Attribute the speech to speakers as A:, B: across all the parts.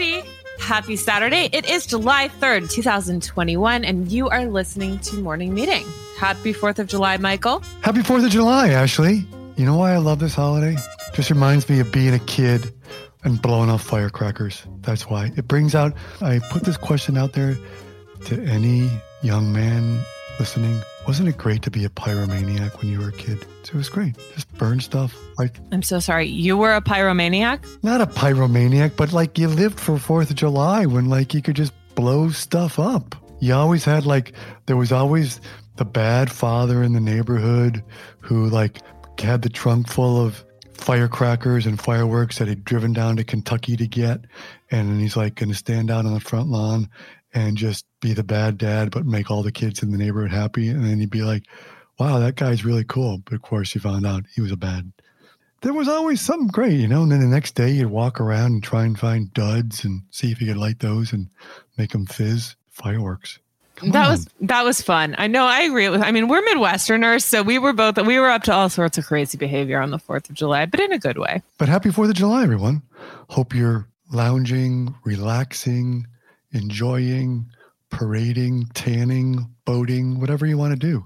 A: righty. Happy Saturday. It is July 3rd, 2021, and you are listening to Morning Meeting. Happy 4th of July, Michael.
B: Happy 4th of July, Ashley. You know why I love this holiday? Just reminds me of being a kid and blowing off firecrackers. That's why. It brings out, I put this question out there to any young man listening. Wasn't it great to be a pyromaniac when you were a kid? It was great. Just burn stuff. Like
A: I'm so sorry. You were a pyromaniac?
B: Not a pyromaniac, but like you lived for 4th of July when like you could just blow stuff up. You always had like there was always the bad father in the neighborhood who like had the trunk full of firecrackers and fireworks that he'd driven down to Kentucky to get. And he's like going to stand out on the front lawn and just be the bad dad, but make all the kids in the neighborhood happy. And then he'd be like, wow, that guy's really cool. But of course, you found out he was a bad. There was always something great, you know. And then the next day, you'd walk around and try and find duds and see if you could light those and make them fizz. Fireworks.
A: Come that on. was that was fun. I know. I agree with. I mean, we're Midwesterners, so we were both we were up to all sorts of crazy behavior on the Fourth of July, but in a good way.
B: But happy Fourth of July, everyone! Hope you're lounging, relaxing, enjoying, parading, tanning, boating, whatever you want to do.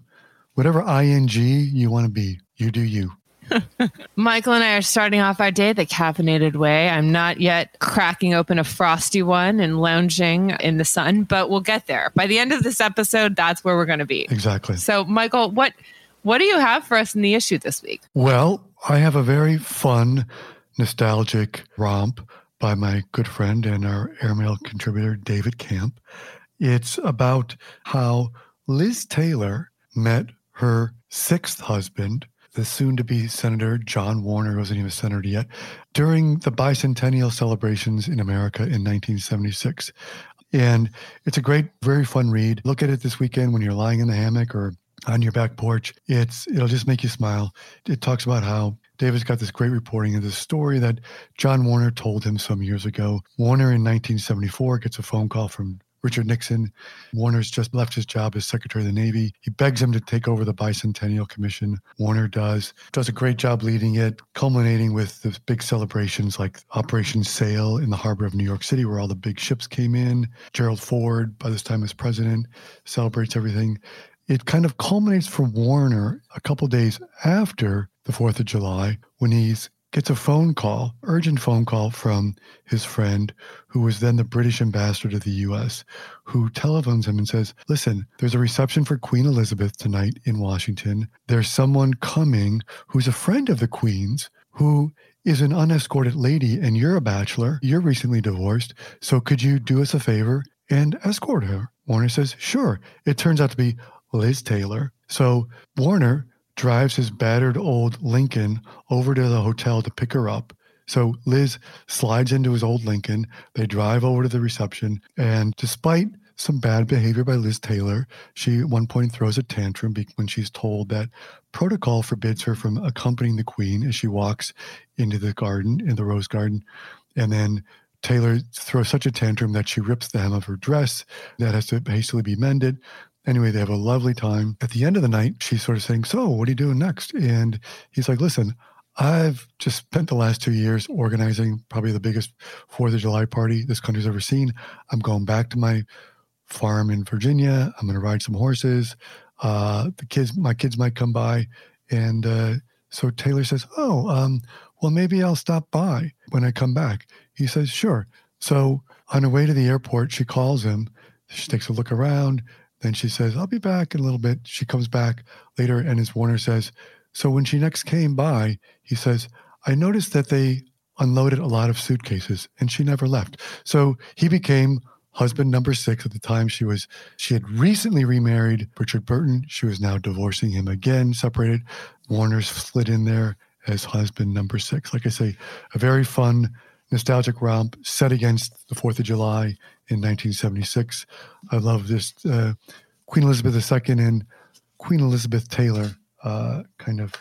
B: Whatever ing you want to be, you do you.
A: Michael and I are starting off our day the caffeinated way. I'm not yet cracking open a frosty one and lounging in the sun, but we'll get there. By the end of this episode, that's where we're going to be.
B: Exactly.
A: So, Michael, what what do you have for us in the issue this week?
B: Well, I have a very fun, nostalgic romp by my good friend and our airmail contributor, David Kamp. It's about how Liz Taylor met her sixth husband, the soon to be Senator John Warner, wasn't even a senator yet, during the bicentennial celebrations in America in 1976. And it's a great, very fun read. Look at it this weekend when you're lying in the hammock or on your back porch. It's it'll just make you smile. It talks about how David's got this great reporting of this story that John Warner told him some years ago. Warner in 1974 gets a phone call from Richard Nixon. Warner's just left his job as Secretary of the Navy. He begs him to take over the Bicentennial Commission. Warner does, does a great job leading it, culminating with the big celebrations like Operation Sail in the harbor of New York City, where all the big ships came in. Gerald Ford, by this time as president, celebrates everything. It kind of culminates for Warner a couple days after the 4th of July when he's gets a phone call, urgent phone call from his friend, who was then the British ambassador to the US, who telephones him and says, Listen, there's a reception for Queen Elizabeth tonight in Washington. There's someone coming who's a friend of the Queen's who is an unescorted lady, and you're a bachelor. You're recently divorced. So could you do us a favor and escort her? Warner says, Sure. It turns out to be Liz Taylor. So Warner drives his battered old Lincoln over to the hotel to pick her up. So Liz slides into his old Lincoln. They drive over to the reception. And despite some bad behavior by Liz Taylor, she at one point throws a tantrum when she's told that protocol forbids her from accompanying the queen as she walks into the garden, in the rose garden. And then Taylor throws such a tantrum that she rips the hem of her dress that has to hastily be mended. Anyway, they have a lovely time. At the end of the night, she's sort of saying, So, what are you doing next? And he's like, Listen, I've just spent the last two years organizing probably the biggest Fourth of July party this country's ever seen. I'm going back to my farm in Virginia. I'm going to ride some horses. Uh, the kids, my kids might come by. And uh, so Taylor says, Oh, um, well, maybe I'll stop by when I come back. He says, Sure. So on her way to the airport, she calls him. She takes a look around. Then she says, I'll be back in a little bit. She comes back later, and as Warner says, So when she next came by, he says, I noticed that they unloaded a lot of suitcases and she never left. So he became husband number six at the time she was she had recently remarried richard burton she was now divorcing him again separated warner's slid in there as husband number six like i say a very fun nostalgic romp set against the fourth of july in 1976. I love this uh, Queen Elizabeth II and Queen Elizabeth Taylor uh, kind of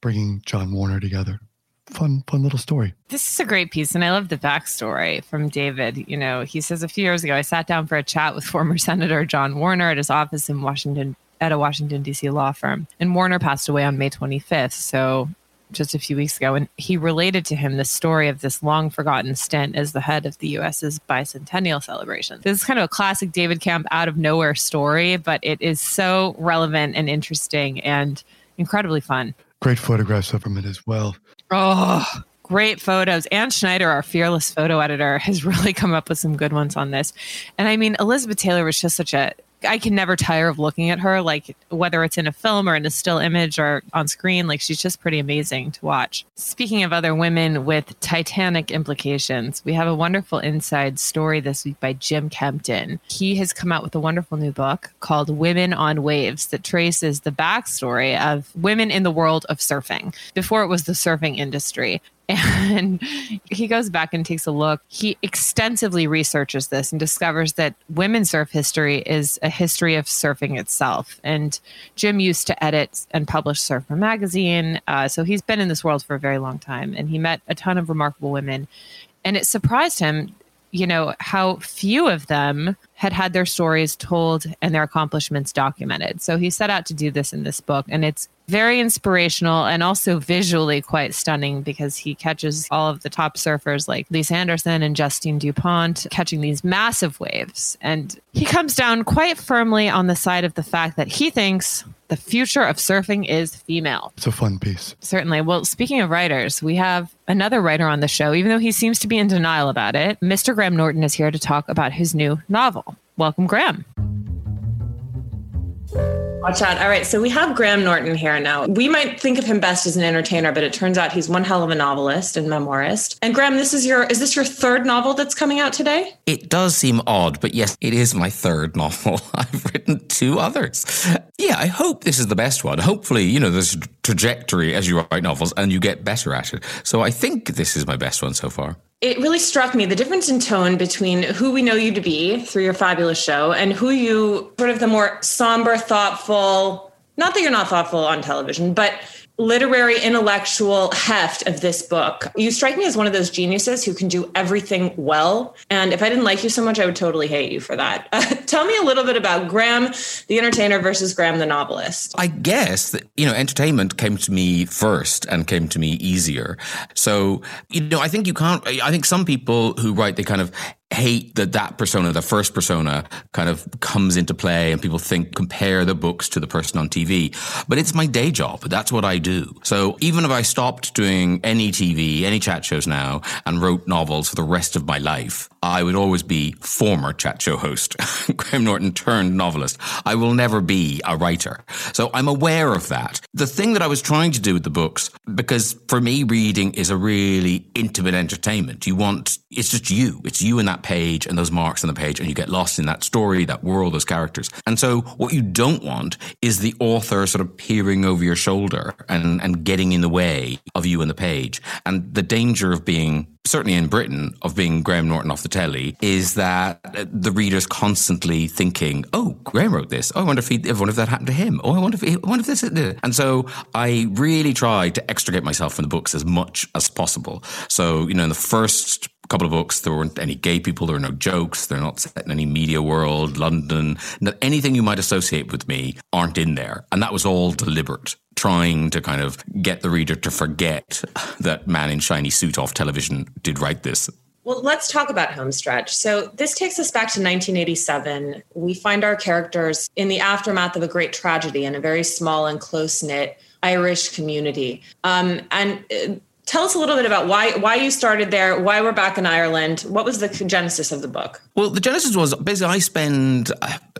B: bringing John Warner together. Fun, fun little story.
A: This is a great piece, and I love the backstory from David. You know, he says a few years ago, I sat down for a chat with former Senator John Warner at his office in Washington, at a Washington D.C. law firm, and Warner passed away on May 25th. So just a few weeks ago, and he related to him the story of this long forgotten stint as the head of the US's bicentennial celebration. This is kind of a classic David Kamp out of nowhere story, but it is so relevant and interesting and incredibly fun.
B: Great photographs of him as well.
A: Oh, great photos. Ann Schneider, our fearless photo editor, has really come up with some good ones on this. And I mean, Elizabeth Taylor was just such a I can never tire of looking at her, like whether it's in a film or in a still image or on screen. Like she's just pretty amazing to watch. Speaking of other women with titanic implications, we have a wonderful inside story this week by Jim Kempton. He has come out with a wonderful new book called Women on Waves that traces the backstory of women in the world of surfing before it was the surfing industry and he goes back and takes a look. He extensively researches this and discovers that women's surf history is a history of surfing itself. And Jim used to edit and publish Surfer magazine, uh, so he's been in this world for a very long time. And he met a ton of remarkable women, and it surprised him you know, how few of them had had their stories told and their accomplishments documented. So he set out to do this in this book, and it's very inspirational and also visually quite stunning because he catches all of the top surfers like Lisa Andersen and Justine Dupont catching these massive waves. And he comes down quite firmly on the side of the fact that he thinks the future of surfing is female.
B: It's a fun piece.
A: Certainly. Well, speaking of writers, we have another writer on the show, even though he seems to be in denial about it. Mr. Graham Norton is here to talk about his new novel. Welcome, Graham.
C: Watch out. All right. So we have Graham Norton here now. We might think of him best as an entertainer, but it turns out he's one hell of a novelist and memoirist. And Graham, this is your is this your third novel that's coming out today?
D: It does seem odd, but yes, it is my third novel. I've written two others. Yeah, I hope this is the best one. Hopefully, you know, there's trajectory as you write novels and you get better at it. So I think this is my best one so far
C: it really struck me the difference in tone between who we know you to be through your fabulous show and who you sort of the more somber, thoughtful, not that you're not thoughtful on television, but literary intellectual heft of this book. You strike me as one of those geniuses who can do everything well. And if I didn't like you so much, I would totally hate you for that. Tell me a little bit about Graham the entertainer versus Graham the novelist.
D: I guess that, you know, entertainment came to me first and came to me easier. So, you know, I think you can't, I think some people who write, they kind of hate that that persona, the first persona, kind of comes into play and people think, compare the books to the person on TV. But it's my day job. That's what I do. So even if I stopped doing any TV, any chat shows now and wrote novels for the rest of my life, I would always be former chat show host, Graham Norton turned novelist. I will never be a writer. So I'm aware of that. The thing that I was trying to do with the books, because for me, reading is a really intimate entertainment. You want, it's just you. It's you and that page and those marks on the page, and you get lost in that story, that world, those characters. And so what you don't want is the author sort of peering over your shoulder and, and getting in the way of you and the page. And the danger of being certainly in Britain, of being Graham Norton off the telly, is that the reader's constantly thinking, "Oh, Graham wrote this. Oh, I wonder if he, I wonder if that happened to him. Oh, I wonder if, he, I wonder if this." Is and so I really try to extricate myself from the books as much as possible. So you know, in the first couple of books, there weren't any gay people, there were no jokes, they're not set in any media world, London. Anything you might associate with me aren't in there. And that was all deliberate trying to kind of get the reader to forget that man in shiny suit off television did write this.
C: Well, let's talk about Homestretch. So, this takes us back to 1987. We find our characters in the aftermath of a great tragedy in a very small and close knit Irish community. Um, and uh, tell us a little bit about why why you started there, why we're back in Ireland. What was the genesis of the book?
D: Well, the genesis was basically I spend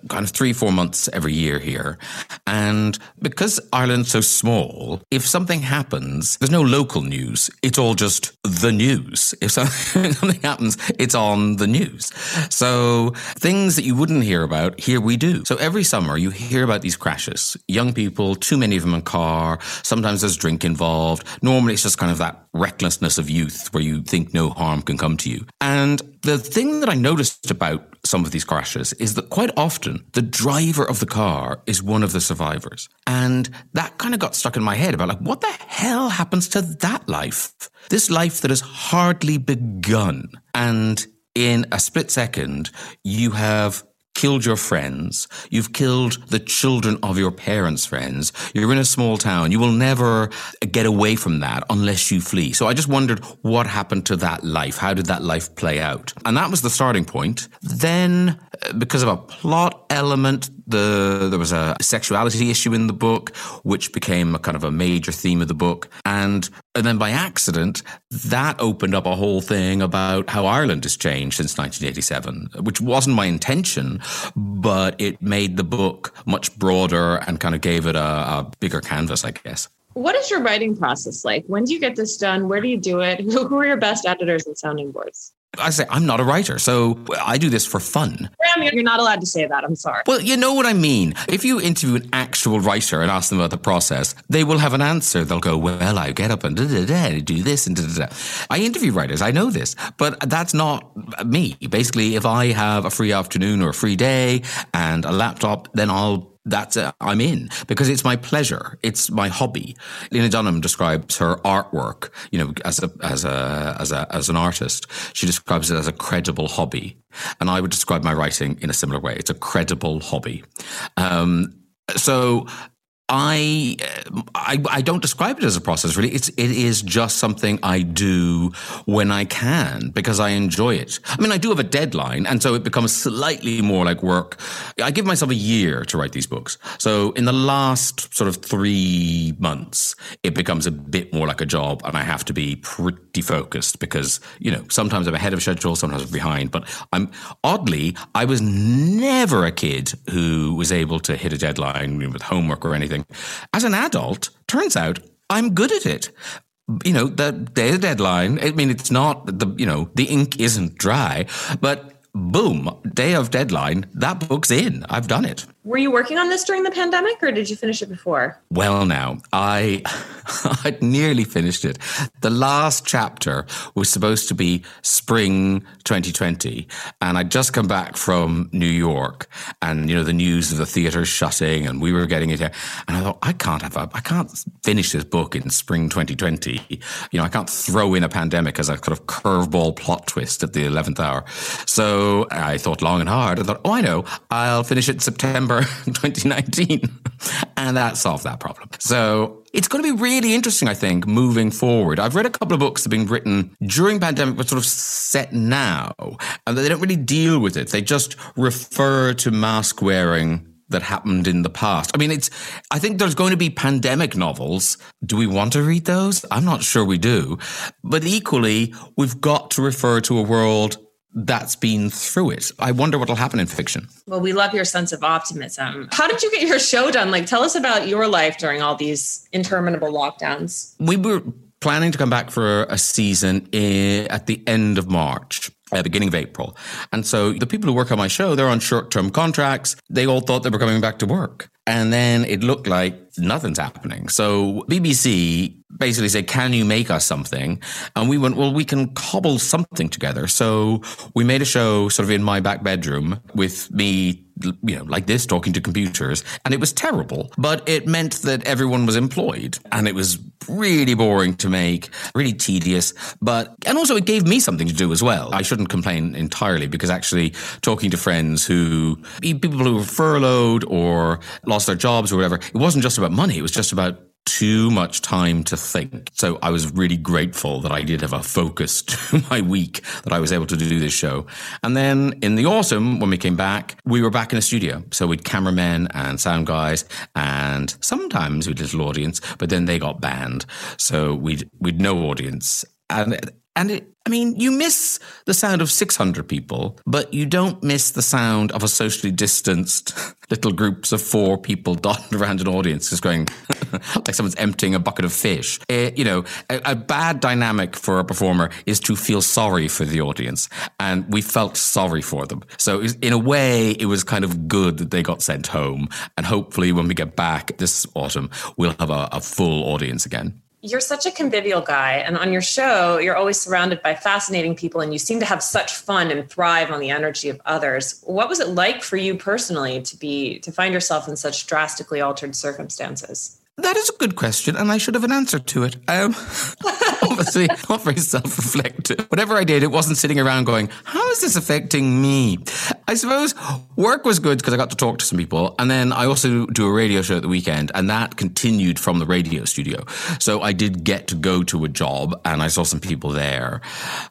D: kind of three, four months every year here. And because Ireland's so small, if something happens, there's no local news. It's all just the news. If something happens, it's on the news. So things that you wouldn't hear about, here we do. So every summer you hear about these crashes. Young people, too many of them in car. Sometimes there's drink involved. Normally it's just kind of that recklessness of youth where you think no harm can come to you. And the thing that I noticed about some of these crashes is that quite often the driver of the car is one of the survivors. And that kind of got stuck in my head about like, what the hell happens to that life? This life that has hardly begun. And in a split second, you have killed your friends. You've killed the children of your parents' friends. You're in a small town. You will never get away from that unless you flee. So I just wondered what happened to that life. How did that life play out? And that was the starting point. Then, uh, because of a plot element, the there was a sexuality issue in the book, which became a kind of a major theme of the book, and and then by accident, that opened up a whole thing about how Ireland has changed since 1987, which wasn't my intention, but it made the book much broader and kind of gave it a, a bigger canvas, I guess.
C: What is your writing process like? When do you get this done? Where do you do it? Who are your best editors and sounding boards?
D: I say I'm not a writer, so I do this for fun.
C: Graham, you're not allowed to say that. I'm sorry.
D: Well, you know what I mean. If you interview an actual writer and ask them about the process, they will have an answer. They'll go, "Well, I get up and da da da do this and da da da." I interview writers. I know this, but that's not me. Basically, if I have a free afternoon or a free day and a laptop, then I'll that's uh, I'm in because it's my pleasure. It's my hobby. Lena Dunham describes her artwork, you know, as a as a as a as an artist. She describes it as a credible hobby, and I would describe my writing in a similar way. It's a credible hobby. Um, so I, I I don't describe it as a process really. It's it is just something I do when I can because I enjoy it. I mean, I do have a deadline, and so it becomes slightly more like work. I give myself a year to write these books. So in the last sort of three months, it becomes a bit more like a job, and I have to be pretty focused because you know sometimes I'm ahead of schedule, sometimes I'm behind. But I'm oddly, I was never a kid who was able to hit a deadline with homework or anything. As an adult, turns out I'm good at it. You know, the day of the deadline, I mean, it's not the, you know, the ink isn't dry, but boom, day of deadline, that book's in. I've done it.
C: Were you working on this during the pandemic or did you finish it before?
D: Well, now, I I'd nearly finished it. The last chapter was supposed to be spring 2020, and I'd just come back from New York, and you know the news of the theaters shutting, and we were getting it here, and I thought I can't have a I can't finish this book in spring 2020. You know, I can't throw in a pandemic as a kind of curveball plot twist at the 11th hour. So I thought long and hard. I thought, oh, I know, I'll finish it in September 2019. and that solved that problem. So it's going to be really interesting, I think, moving forward. I've read a couple of books that have been written during pandemic, but sort of set now, and they don't really deal with it. They just refer to mask wearing that happened in the past. I mean, it's, I think there's going to be pandemic novels. Do we want to read those? I'm not sure we do. But equally, we've got to refer to a world that's been through it. I wonder what'll happen in fiction.
C: Well, we love your sense of optimism. How did you get your show done? Like, tell us about your life during all these interminable lockdowns.
D: We were planning to come back for a season eh, at the end of March. Uh, beginning of April. And so the people who work on my show, they're on short term contracts. They all thought they were coming back to work. And then it looked like nothing's happening. So BBC basically said, Can you make us something? And we went, Well, we can cobble something together. So we made a show sort of in my back bedroom with me you know, like this, talking to computers. And it was terrible, but it meant that everyone was employed and it was really boring to make, really tedious. But, and also it gave me something to do as well. I shouldn't complain entirely because actually talking to friends who, people who were furloughed or lost their jobs or whatever, it wasn't just about money. It was just about too much time to think. So I was really grateful that I did have a focus to my week that I was able to do this show. And then in the autumn, when we came back, we were back in a studio. So we'd cameramen and sound guys and sometimes we'd little audience, but then they got banned. So we'd, we'd no audience. And and it, I mean, you miss the sound of 600 people, but you don't miss the sound of a socially distanced little groups of four people dotted around an audience just going like someone's emptying a bucket of fish. Uh, you know, a, a bad dynamic for a performer is to feel sorry for the audience. And we felt sorry for them. So was, in a way, it was kind of good that they got sent home. And hopefully when we get back this autumn, we'll have a, a full audience again
C: you're such a convivial guy and on your show you're always surrounded by fascinating people and you seem to have such fun and thrive on the energy of others what was it like for you personally to be to find yourself in such drastically altered circumstances
D: that is a good question, and I should have an answer to it. Um, obviously not very self-reflective. Whatever I did, it wasn't sitting around going, "How is this affecting me?" I suppose work was good because I got to talk to some people, and then I also do a radio show at the weekend, and that continued from the radio studio. So I did get to go to a job, and I saw some people there.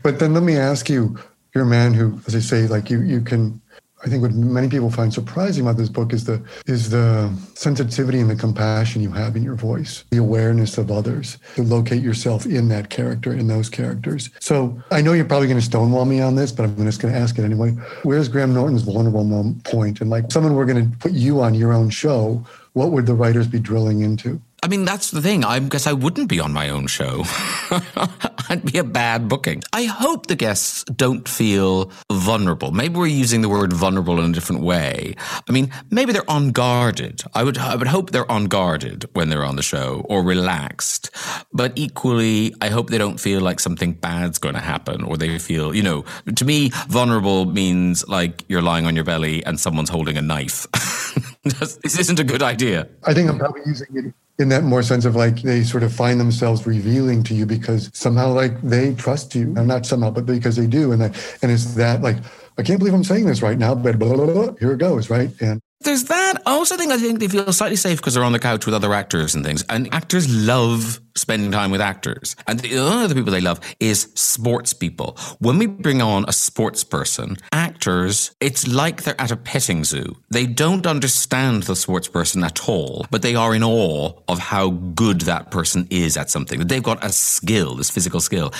B: But then let me ask you: You're a man who, as I say, like you, you can I think what many people find surprising about this book is the is the sensitivity and the compassion you have in your voice, the awareness of others, to locate yourself in that character, in those characters. So I know you're probably going to stonewall me on this, but I'm just going to ask it anyway. Where's Graham Norton's vulnerable point? And like someone we're going to put you on your own show, what would the writers be drilling into?
D: I mean, that's the thing. I guess I wouldn't be on my own show. I'd be a bad booking. I hope the guests don't feel vulnerable. Maybe we're using the word vulnerable in a different way. I mean, maybe they're unguarded. I would, I would hope they're unguarded when they're on the show or relaxed. But equally, I hope they don't feel like something bad's going to happen or they feel, you know, to me, vulnerable means like you're lying on your belly and someone's holding a knife. this isn't a good idea.
B: I think I'm probably using it in that more sense of like they sort of find themselves revealing to you because somehow like they trust you. And not somehow but because they do. And that and it's that like i can't believe i'm saying this right now but blah, blah, blah, here it goes right? And
D: there's that. I also think I think they feel slightly safe because they're on the couch with other actors and things. And actors love spending time with actors. And the other people they love is sports people. When we bring on a sports person, actors, it's like they're at a petting zoo. They don't understand the sports person at all, but they are in awe of how good that person is at something. They've got a skill, this physical skill.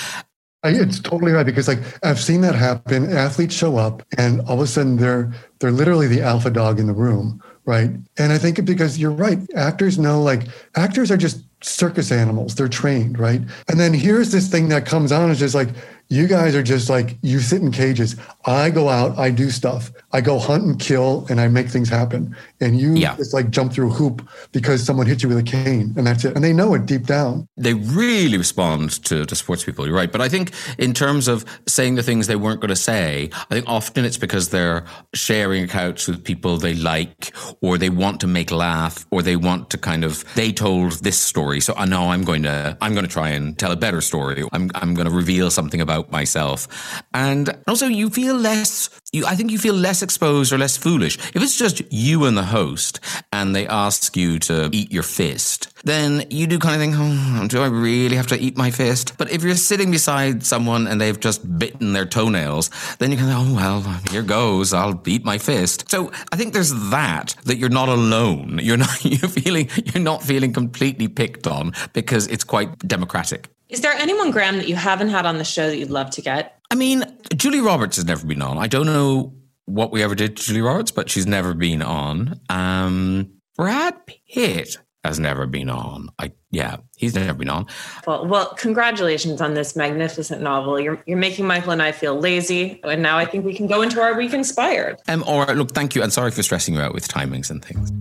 B: It's totally right because like I've seen that happen. Athletes show up and all of a sudden they're they're literally the alpha dog in the room, right? And I think because you're right, actors know like actors are just circus animals. They're trained, right? And then here's this thing that comes on is just like you guys are just like you sit in cages. I go out, I do stuff. I go hunt and kill and I make things happen. And you yeah. just like jump through a hoop because someone hit you with a cane and that's it. And they know it deep down.
D: They really respond to, to sports people. You're right. But I think in terms of saying the things they weren't going to say, I think often it's because they're sharing a couch with people they like or they want to make laugh or they want to kind of, they told this story. So I know I'm going to, I'm going to try and tell a better story. I'm, I'm going to reveal something about about myself. And also you feel less, you, I think you feel less exposed or less foolish. If it's just you and the host and they ask you to eat your fist, then you do kind of think, oh, do I really have to eat my fist? But if you're sitting beside someone and they've just bitten their toenails, then you can, oh, well, here goes. I'll eat my fist. So I think there's that, that you're not alone. You're not, you're feeling, you're not feeling completely picked on because it's quite democratic.
C: Is there anyone, Graham, that you haven't had on the show that you'd love to get?
D: I mean, Julie Roberts has never been on. I don't know what we ever did to Julie Roberts, but she's never been on. Um, Brad Pitt has never been on. I yeah, he's never been on.
C: Well, well, congratulations on this magnificent novel. You're you're making Michael and I feel lazy, and now I think we can go into our week inspired.
D: Um, all right, look, thank you, and sorry for stressing you out with timings and things.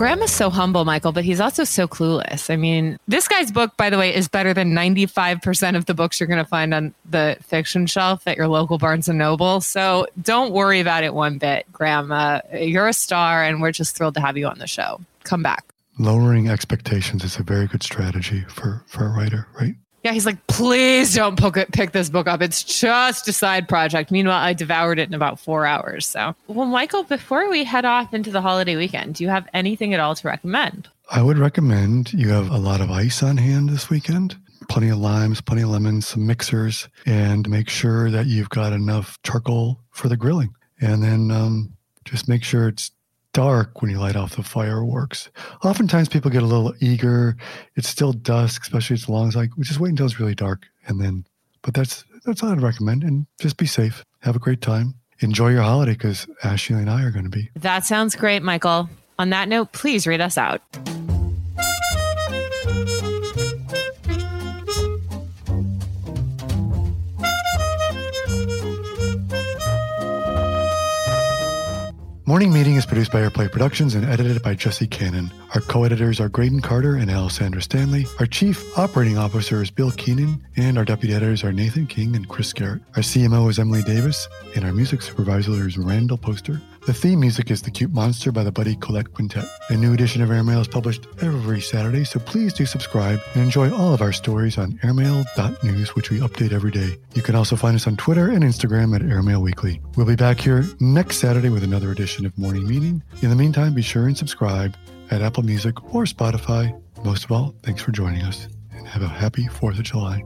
A: Graham is so humble, Michael, but he's also so clueless. I mean, this guy's book, by the way, is better than 95% of the books you're going to find on the fiction shelf at your local Barnes and Noble. So don't worry about it one bit, Graham. Uh, you're a star, and we're just thrilled to have you on the show. Come back.
B: Lowering expectations is a very good strategy for, for a writer, right?
A: Yeah, he's like, please don't pick, pick this book up. It's just a side project. Meanwhile, I devoured it in about four hours. So, well, Michael, before we head off into the holiday weekend, do you have anything at all to recommend?
B: I would recommend you have a lot of ice on hand this weekend. Plenty of limes, plenty of lemons, some mixers, and make sure that you've got enough charcoal for the grilling. And then um, just make sure it's dark when you light off the fireworks. Oftentimes people get a little eager. It's still dusk, especially as long as like we just wait until it's really dark and then but that's that's all I'd recommend. And just be safe. Have a great time. Enjoy your holiday because Ashley and I are going to be.
A: That sounds great, Michael. On that note, please read us out.
B: Morning Meeting is produced by Airplay Productions and edited by Jesse Cannon. Our co editors are Graydon Carter and Alessandra Stanley. Our chief operating officer is Bill Keenan, and our deputy editors are Nathan King and Chris Garrett. Our CMO is Emily Davis, and our music supervisor is Randall Poster. The theme music is The Cute Monster by the Buddy Collette Quintet. A new edition of Airmail is published every Saturday, so please do subscribe and enjoy all of our stories on airmail.news, which we update every day. You can also find us on Twitter and Instagram at Airmail Weekly. We'll be back here next Saturday with another edition of Morning Meeting. In the meantime, be sure and subscribe at Apple Music or Spotify. Most of all, thanks for joining us and have a happy 4th of July.